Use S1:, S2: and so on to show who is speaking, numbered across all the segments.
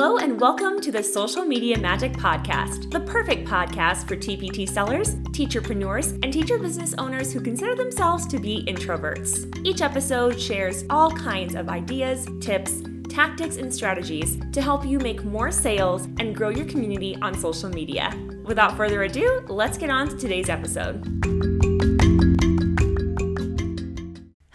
S1: Hello, and welcome to the Social Media Magic Podcast, the perfect podcast for TPT sellers, teacherpreneurs, and teacher business owners who consider themselves to be introverts. Each episode shares all kinds of ideas, tips, tactics, and strategies to help you make more sales and grow your community on social media. Without further ado, let's get on to today's episode.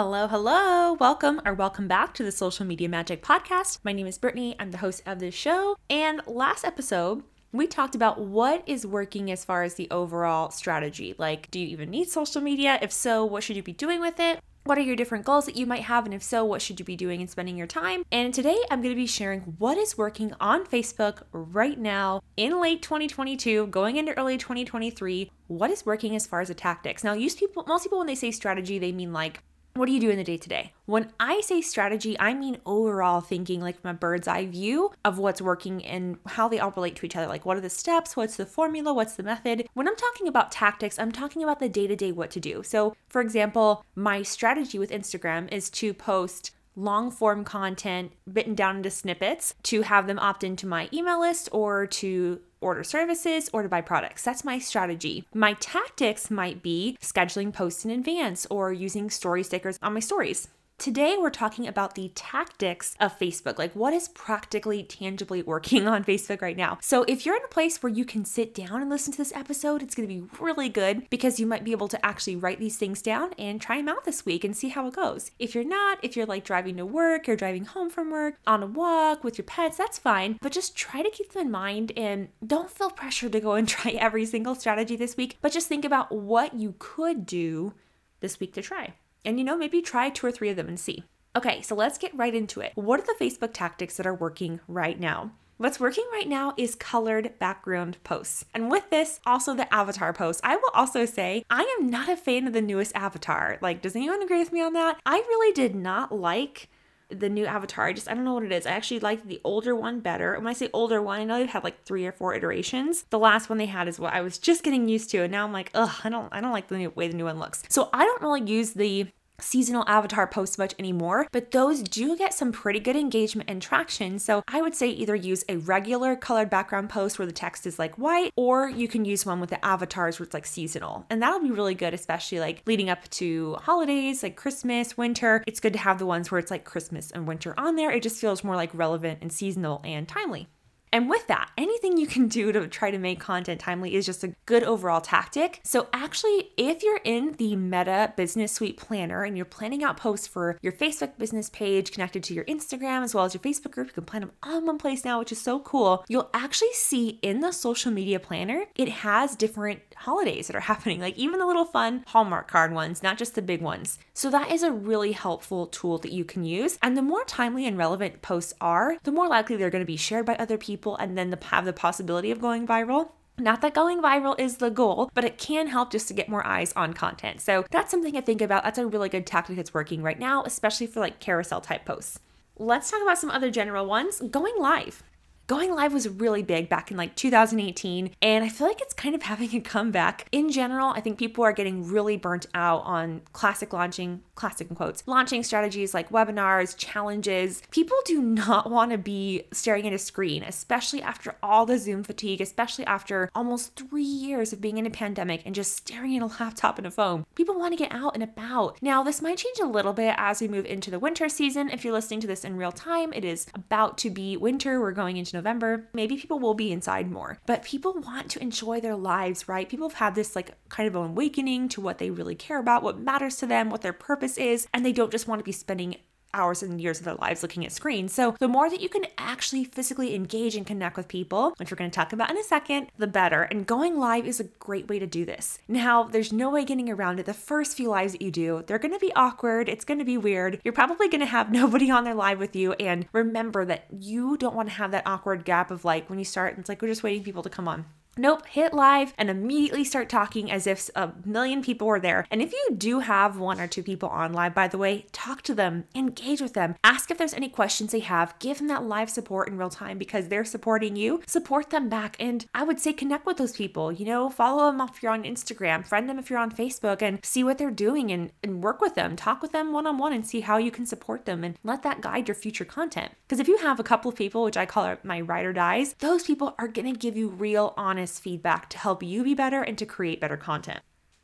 S1: Hello, hello. Welcome or welcome back to the Social Media Magic Podcast. My name is Brittany. I'm the host of this show. And last episode, we talked about what is working as far as the overall strategy. Like, do you even need social media? If so, what should you be doing with it? What are your different goals that you might have? And if so, what should you be doing and spending your time? And today I'm going to be sharing what is working on Facebook right now in late 2022, going into early 2023. What is working as far as the tactics? Now, use people, most people, when they say strategy, they mean like what do you do in the day to day? When I say strategy, I mean overall thinking, like from a bird's eye view of what's working and how they all relate to each other. Like, what are the steps? What's the formula? What's the method? When I'm talking about tactics, I'm talking about the day to day what to do. So, for example, my strategy with Instagram is to post long form content bitten down into snippets to have them opt into my email list or to order services or to buy products. That's my strategy. My tactics might be scheduling posts in advance or using story stickers on my stories. Today, we're talking about the tactics of Facebook, like what is practically, tangibly working on Facebook right now. So, if you're in a place where you can sit down and listen to this episode, it's to be really good because you might be able to actually write these things down and try them out this week and see how it goes. If you're not, if you're like driving to work, you're driving home from work, on a walk with your pets, that's fine, but just try to keep them in mind and don't feel pressure to go and try every single strategy this week, but just think about what you could do this week to try. And you know, maybe try two or three of them and see. Okay, so let's get right into it. What are the Facebook tactics that are working right now? What's working right now is colored background posts. And with this, also the avatar posts. I will also say I am not a fan of the newest avatar. Like, does anyone agree with me on that? I really did not like the new avatar. I just I don't know what it is. I actually like the older one better. When I say older one, I know they've had like three or four iterations. The last one they had is what I was just getting used to, and now I'm like, ugh, I don't I don't like the new, way the new one looks. So I don't really use the seasonal avatar posts much anymore, but those do get some pretty good engagement and traction. So I would say either use a regular colored background post where the text is like white, or you can use one with the avatars where it's like seasonal. And that'll be really good, especially like leading up to holidays like Christmas, winter. It's good to have the ones where it's like Christmas and winter on there. It just feels more like relevant and seasonal and timely. And with that, anything you can do to try to make content timely is just a good overall tactic. So, actually, if you're in the Meta Business Suite Planner and you're planning out posts for your Facebook business page connected to your Instagram as well as your Facebook group, you can plan them all in one place now, which is so cool. You'll actually see in the social media planner, it has different holidays that are happening, like even the little fun Hallmark card ones, not just the big ones. So, that is a really helpful tool that you can use. And the more timely and relevant posts are, the more likely they're going to be shared by other people people and then the, have the possibility of going viral. Not that going viral is the goal, but it can help just to get more eyes on content. So that's something to think about. That's a really good tactic that's working right now, especially for like carousel type posts. Let's talk about some other general ones. Going live going live was really big back in like 2018 and i feel like it's kind of having a comeback in general i think people are getting really burnt out on classic launching classic in quotes launching strategies like webinars challenges. People do not want to be staring at a screen especially after all the zoom fatigue especially after almost three years of being in a pandemic and just staring at a laptop and a phone. People want to get out and about. Now this might change a little bit as we move into the winter season. If you're listening to this in real time it is about to be winter. We're going into November, maybe people will be inside more. But people want to enjoy their lives, right? People have had this like kind of an awakening to what they really care about, what matters to them, what their purpose is, and they don't just want to be spending hours and years of their lives looking at screens. So, the more that you can actually physically engage and connect with people, which we're going to talk about in a second, the better. And going live is a great way to do this. Now, there's no way getting around it. The first few lives that you do, they're going to be awkward. It's going to be weird. You're probably going to have nobody on their live with you. And remember that you don't want to have that awkward gap of like when you start, and it's like we're just waiting people to come on. Nope, hit live and immediately start talking as if a million people were there. And if you do have one or two people on live, by the way, talk to them, engage with them, ask if there's any questions they have, give them that live support in real time because they're supporting you. Support them back. And I would say connect with those people, you know, follow them if you're on Instagram, friend them if you're on Facebook, and see what they're doing and, and work with them. Talk with them one on one and see how you can support them and let that guide your future content. Because if you have a couple of people, which I call my ride or dies, those people are going to give you real, honest, honest feedback to help you be better and to create better content.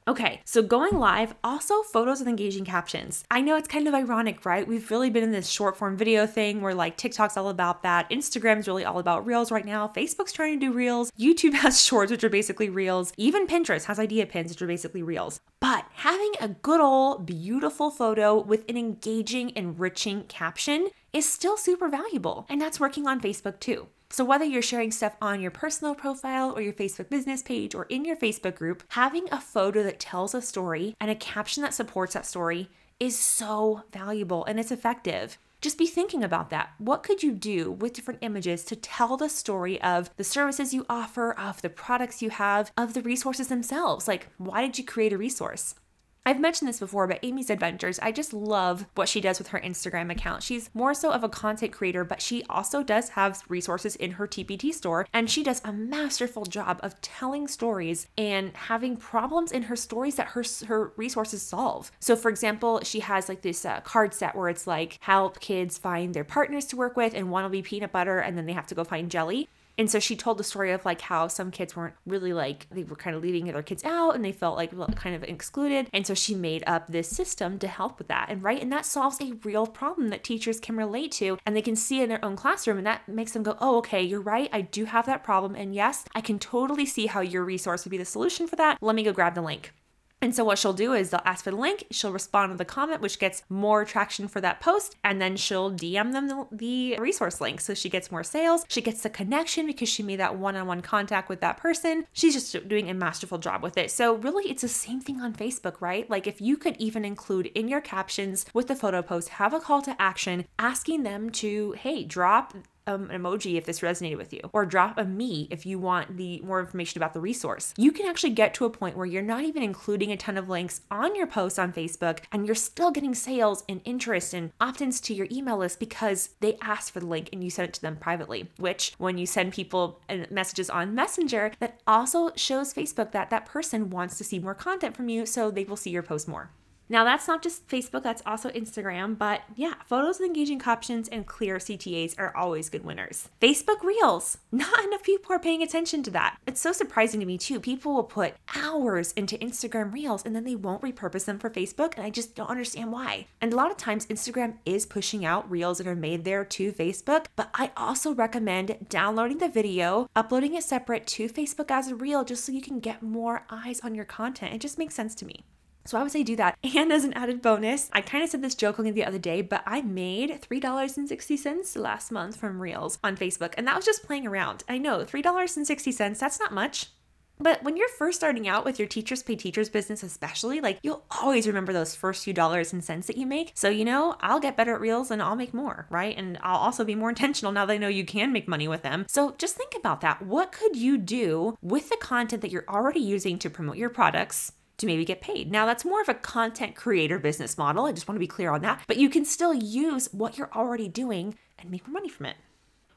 S1: Okay, so going live, also photos with engaging captions. I know it's kind of ironic, right? We've really been in this short form video thing where like TikTok's all about that. Instagram's really all about reels right now. Facebook's trying to do reels. YouTube has shorts, which are basically reels. Even Pinterest has idea pins, which are basically reels. But having a good old beautiful photo with an engaging, enriching caption is still super valuable. And that's working on Facebook too. So, whether you're sharing stuff on your personal profile or your Facebook business page or in your Facebook group, having a photo that tells a story and a caption that supports that story is so valuable and it's effective. Just be thinking about that. What could you do with different images to tell the story of the services you offer, of the products you have, of the resources themselves? Like, why did you create a resource? I've mentioned this before, but Amy's Adventures, I just love what she does with her Instagram account. She's more so of a content creator, but she also does have resources in her TPT store, and she does a masterful job of telling stories and having problems in her stories that her her resources solve. So, for example, she has like this uh, card set where it's like help kids find their partners to work with, and one will be peanut butter, and then they have to go find jelly. And so she told the story of like how some kids weren't really like, they were kind of leaving their kids out and they felt like kind of excluded. And so she made up this system to help with that. And right, and that solves a real problem that teachers can relate to and they can see in their own classroom. And that makes them go, oh, okay, you're right. I do have that problem. And yes, I can totally see how your resource would be the solution for that. Let me go grab the link. And so what she'll do is they'll ask for the link, she'll respond to the comment, which gets more traction for that post, and then she'll DM them the, the resource link. So she gets more sales, she gets the connection because she made that one-on-one contact with that person. She's just doing a masterful job with it. So really it's the same thing on Facebook, right? Like if you could even include in your captions with the photo post, have a call to action asking them to, hey, drop um, an emoji if this resonated with you, or drop a me if you want the more information about the resource. You can actually get to a point where you're not even including a ton of links on your post on Facebook, and you're still getting sales and interest and opt-ins to your email list because they asked for the link and you sent it to them privately. Which, when you send people uh, messages on Messenger, that also shows Facebook that that person wants to see more content from you, so they will see your post more. Now, that's not just Facebook, that's also Instagram, but yeah, photos with engaging captions and clear CTAs are always good winners. Facebook Reels, not enough people are paying attention to that. It's so surprising to me, too. People will put hours into Instagram Reels and then they won't repurpose them for Facebook, and I just don't understand why. And a lot of times, Instagram is pushing out Reels that are made there to Facebook, but I also recommend downloading the video, uploading it separate to Facebook as a Reel just so you can get more eyes on your content. It just makes sense to me. So I would say do that. And as an added bonus, I kind of said this jokingly the other day, but I made $3.60 last month from Reels on Facebook. And that was just playing around. I know $3.60, that's not much. But when you're first starting out with your teachers pay teachers business, especially, like you'll always remember those first few dollars and cents that you make. So, you know, I'll get better at Reels and I'll make more, right? And I'll also be more intentional now that I know you can make money with them. So, just think about that. What could you do with the content that you're already using to promote your products? To maybe get paid. Now, that's more of a content creator business model. I just want to be clear on that. But you can still use what you're already doing and make more money from it.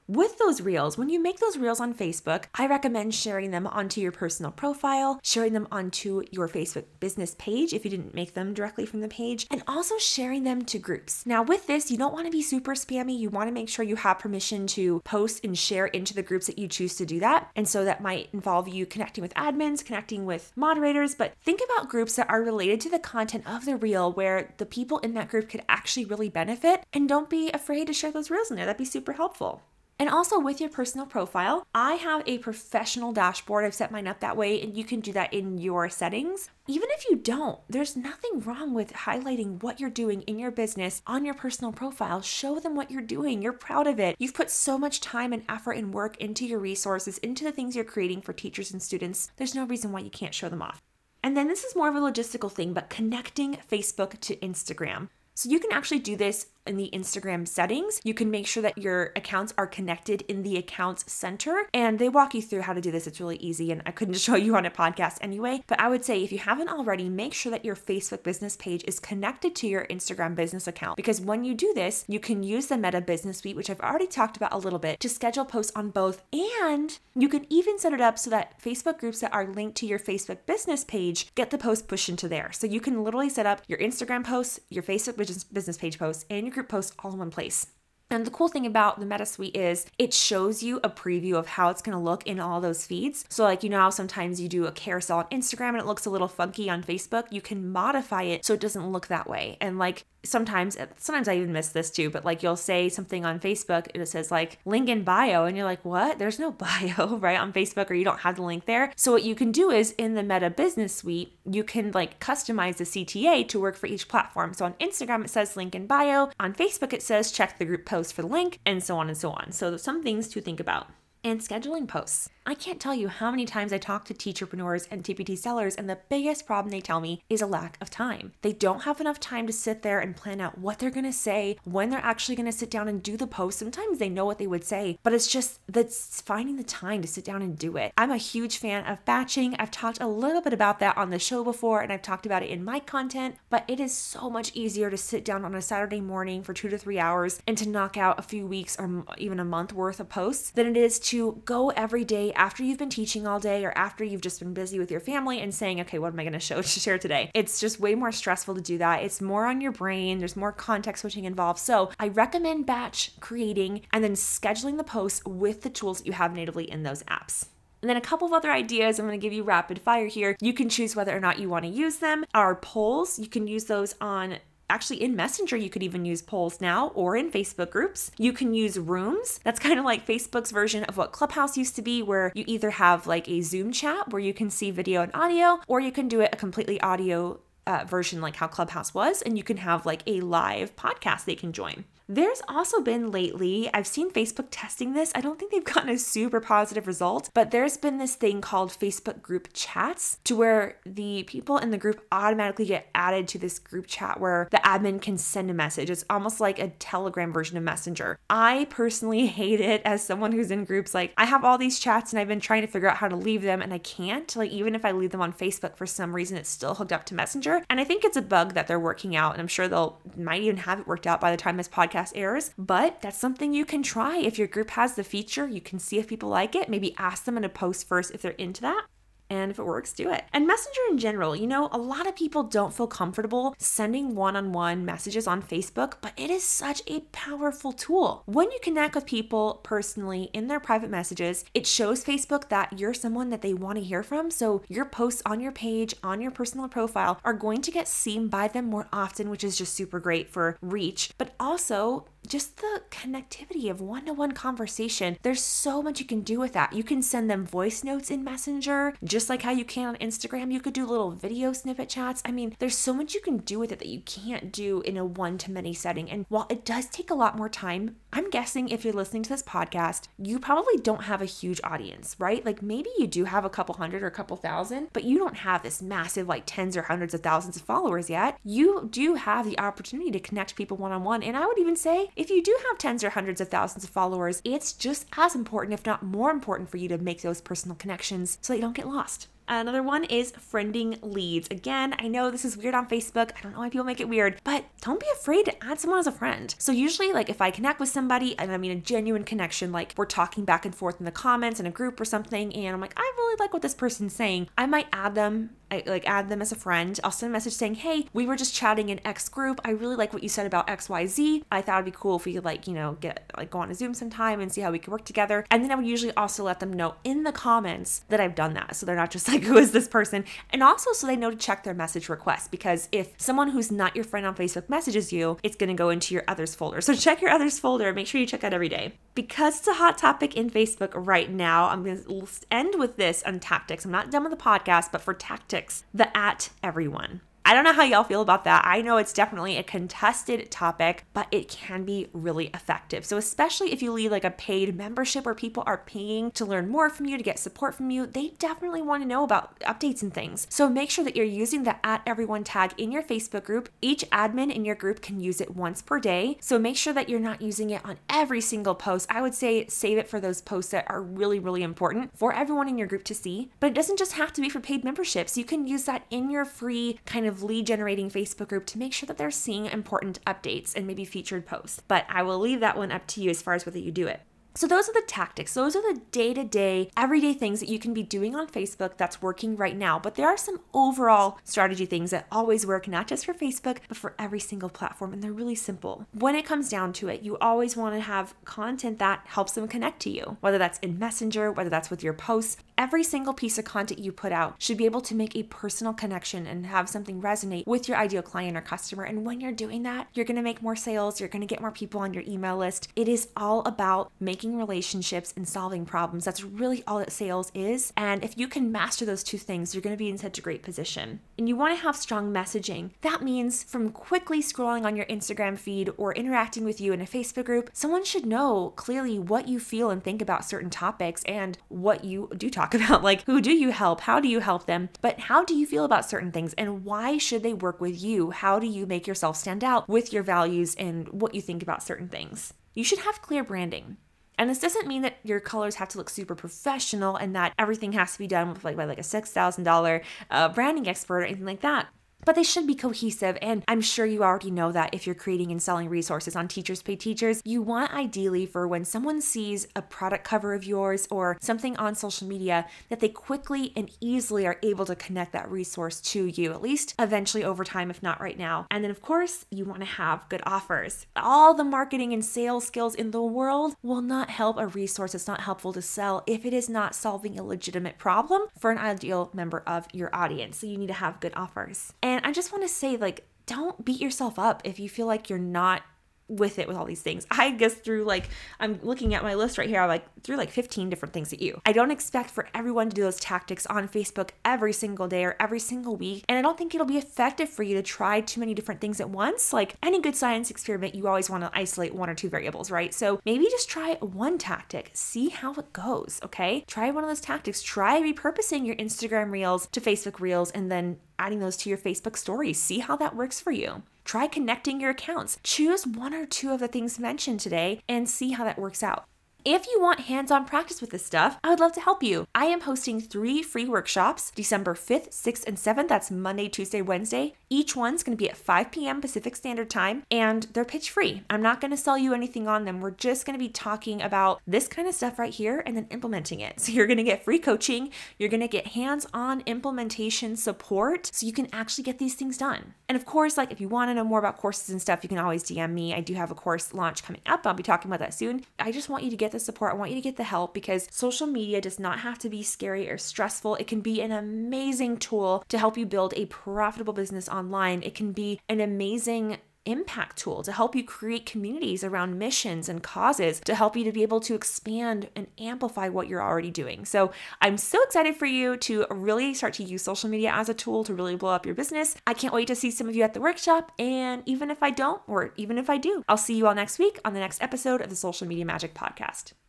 S1: With those reels, when you make those reels on Facebook, I recommend sharing them onto your personal profile, sharing them onto your Facebook business page if you didn't make them directly from the page, and also sharing them to groups. Now, with this, you don't want to be super spammy. You want to make sure you have permission to post and share into the groups that you choose to do that. And so that might involve you connecting with admins, connecting with moderators, but think about groups that are related to the content of the reel where the people in that group could actually really benefit. And don't be afraid to share those reels in there. That'd be super helpful. And also with your personal profile, I have a professional dashboard. I've set mine up that way, and you can do that in your settings. Even if you don't, there's nothing wrong with highlighting what you're doing in your business on your personal profile. Show them what you're doing. You're proud of it. You've put so much time and effort and work into your resources, into the things you're creating for teachers and students. There's no reason why you can't show them off. And then this is more of a logistical thing, but connecting Facebook to Instagram. So you can actually do this in the Instagram settings. You can make sure that your accounts are connected in the accounts center and they walk you through how to do this. It's really easy and I couldn't show you on a podcast anyway, but I would say if you haven't already, make sure that your Facebook business page is connected to your Instagram business account because when you do this, you can use the Meta Business Suite, which I've already talked about a little bit, to schedule posts on both and you can even set it up so that Facebook groups that are linked to your Facebook business page get the post pushed into there. So you can literally set up your Instagram posts, your Facebook business page posts, and your group posts all in one place. And the cool thing about the Meta Suite is it shows you a preview of how it's going to look in all those feeds. So, like, you know how sometimes you do a carousel on Instagram and it looks a little funky on Facebook? You can modify it so it doesn't look that way. And, like, sometimes eh, sometimes I even miss this too, but like you'll say something on Facebook and it says like link in bio and you're like, "What? There's no bio, right? On Facebook or you don't have the link there." So what you can do is in the Meta Business Suite, you can like customize the CTA to work for each platform. So on Instagram it says link in bio, on Facebook it says check the group post for the link and so on and so on. So some things to think about and scheduling posts. I can't tell you how many times I talk to teacherpreneurs and TPT sellers, and the biggest problem they tell me is a lack of time. They don't have enough time to sit there and plan out what they're gonna say, when they're actually gonna sit down and do the post. Sometimes they know what they would say, but it's just that's finding the time to sit down and do it. I'm a huge fan of batching. I've talked a little bit about that on the show before, and I've talked about it in my content, but it is so much easier to sit down on a Saturday morning for two to three hours and to knock out a few weeks or even a month worth of posts than it is to go every day after you've been teaching all day or after you've just been busy with your family and saying, okay, what am I going to show to share today? It's just way more stressful to do that. It's more on your brain. There's more context switching involved. So I recommend batch creating and then scheduling the posts with the tools that you have natively in those apps. And then a couple of other ideas I'm going to give you rapid fire here. You can choose whether or not you want to use them. Our polls, you can use those on actually in Messenger, you could even use polls now or in Facebook groups. You can use rooms. That's kind of like Facebook's version of what Clubhouse used to be, where you either have like a Zoom chat where you can see video and audio, or you can do it a completely audio uh, version like how Clubhouse was, and you can have like a live podcast they can join. There's also been lately, I've seen Facebook testing this. I don't think they've gotten a super positive result, but there's been this thing called Facebook group chats to where the people in the group automatically get added to this group chat where the admin can send a message. It's almost like a Telegram version of Messenger. I personally hate it as someone who's in groups. Like, I have all these chats and I've been trying to figure out how to leave them and I can't. Like, even if I leave them on Facebook for some reason, it's still hooked up to Messenger. And I think it's a bug that they're working out. And I'm sure they'll might even have it worked out by the time this podcast podcast but that's something you can try. If your group has the feature, you can see if people like it. Maybe ask them in a post first if they're into that. And if it works, do it. And Messenger in general, you know, a lot of people don't feel comfortable sending one on one messages on Facebook, but it is such a powerful tool. When you connect with people personally in their private messages, it shows Facebook that you're someone that they want to hear from. So your posts on your page, on your personal profile, are going to get seen by them more often, which is just super great for reach. But also, just the connectivity of one to one conversation. There's so much you can do with that. You can send them voice notes in Messenger, just like how you can on Instagram. You could do little video snippet chats. I mean, there's so much you can do with it that you can't do in a one to many setting. And while it does take a lot more time, I'm guessing if you're listening to this podcast, you probably don't have a huge audience, right? Like maybe you do have a couple hundred or a couple thousand, but you don't have this massive, like tens or hundreds of thousands of followers yet. You do have the opportunity to connect people one on one. And I would even say if you do have tens or hundreds of thousands of followers, it's just as important, if not more important, for you to make those personal connections so that you don't get lost. Another one is friending leads. Again, I know this is weird on Facebook. I don't know why people make it weird, but don't be afraid to add someone as a friend. So, usually, like if I connect with somebody, and I mean a genuine connection, like we're talking back and forth in the comments in a group or something, and I'm like, I really like what this person's saying, I might add them I like add them as a friend. I'll send a message saying, "Hey, we were just chatting in X group. I really like what you said about XYZ. I thought it'd be cool if we could like, you know, get like go on a Zoom sometime and see how we could work together." And then I would usually also let them know in the comments that I've done that. So they're not just like, "Who is this person?" And also so they know to check their message requests because if someone who's not your friend on Facebook messages you, it's going to go into your others folder. So check your others folder. Make sure you check that every day. Because it's a hot topic in Facebook right now, I'm going to end with this on tactics. I'm not done with the podcast, but for tactics tactics, the at everyone. I don't know how y'all feel about that. I know it's definitely a contested topic, but it can be really effective. So, especially if you lead like a paid membership where people are paying to learn more from you, to get support from you, they definitely want to know about updates and things. So, make sure that you're using the at everyone tag in your Facebook group. Each admin in your group can use it once per day. So, make sure that you're not using it on every single post. I would say save it for those posts that are really, really important for everyone in your group to see. But it doesn't just have to be for paid memberships. You can use that in your free kind of lead generating Facebook group to make sure that they're seeing important updates and maybe featured posts. But I will leave that one up to you as far as whether you do it. So, those are the tactics. Those are the day to day, everyday things that you can be doing on Facebook that's working right now. But there are some overall strategy things that always work, not just for Facebook, but for every single platform. And they're really simple. When it comes down to it, you always want to have content that helps them connect to you, whether that's in Messenger, whether that's with your posts. Every single piece of content you put out should be able to make a personal connection and have something resonate with your ideal client or customer. And when you're doing that, you're going to make more sales, you're going to get more people on your email list. It is all about making relationships and solving problems. That's really all that sales is. And if you can master those two things, you're going to be in such a great position. And you want to have strong messaging. That means from quickly scrolling on your Instagram feed or interacting with you in a Facebook group, someone should know clearly what you feel and think about certain topics and what you do talk about. Like, who do you help? How do you help them? But how do you feel about certain things? And why should they work with you? How do you make yourself stand out with your values and what you think about certain things? You should have clear branding. And this doesn't mean that your colors have to look super professional and that everything has to be done with like by like a six thousand dollar uh, branding expert or anything like that but they should be cohesive. And I'm sure you already know that if you're creating and selling resources on Teachers Pay Teachers, you want ideally for when someone sees a product cover of yours or something on social media that they quickly and easily are able to connect that resource to you, at least eventually over time, if not right now. And then, of course, you want to have good offers. All the marketing and sales skills in the world will not help a resource that's not helpful to sell if it is not solving a legitimate problem for an ideal member of your audience. So you need to have good offers. And and I just want to say, like, don't beat yourself up if you feel like you're not with it with all these things. I guess through like I'm looking at my list right here, I'm like through like 15 different things at you. I don't expect for everyone to do those tactics on Facebook every single day or every single week. And I don't think it'll be effective for you to try too many different things at once. Like any good science experiment, you always want to isolate one or two variables, right? So maybe just try one tactic, see how it goes, okay? Try one of those tactics. Try repurposing your Instagram reels to Facebook reels and then adding those to your Facebook stories. See how that works for you. Try connecting your accounts. Choose one or two of the things mentioned today and see how that works out. If you want hands on practice with this stuff, I would love to help you. I am hosting three free workshops December 5th, 6th, and 7th. That's Monday, Tuesday, Wednesday. Each one's going to be at 5 p.m. Pacific Standard Time, and they're pitch free. I'm not going to sell you anything on them. We're just going to be talking about this kind of stuff right here and then implementing it. So you're going to get free coaching, you're going to get hands on implementation support so you can actually get these things done. And of course, like if you want to know more about courses and stuff, you can always DM me. I do have a course launch coming up. I'll be talking about that soon. I just want you to get the support. I want you to get the help because social media does not have to be scary or stressful. It can be an amazing tool to help you build a profitable business online. It can be an amazing impact tool to help you create communities around missions and causes to help you to be able to expand and amplify what you're already doing. So I'm so excited for you to really start to use social media as a tool to really blow up your business. I can't wait to see some of you at the workshop. And even if I don't, or even if I do, I'll see you all next week on the next episode of the Social Media Magic Podcast.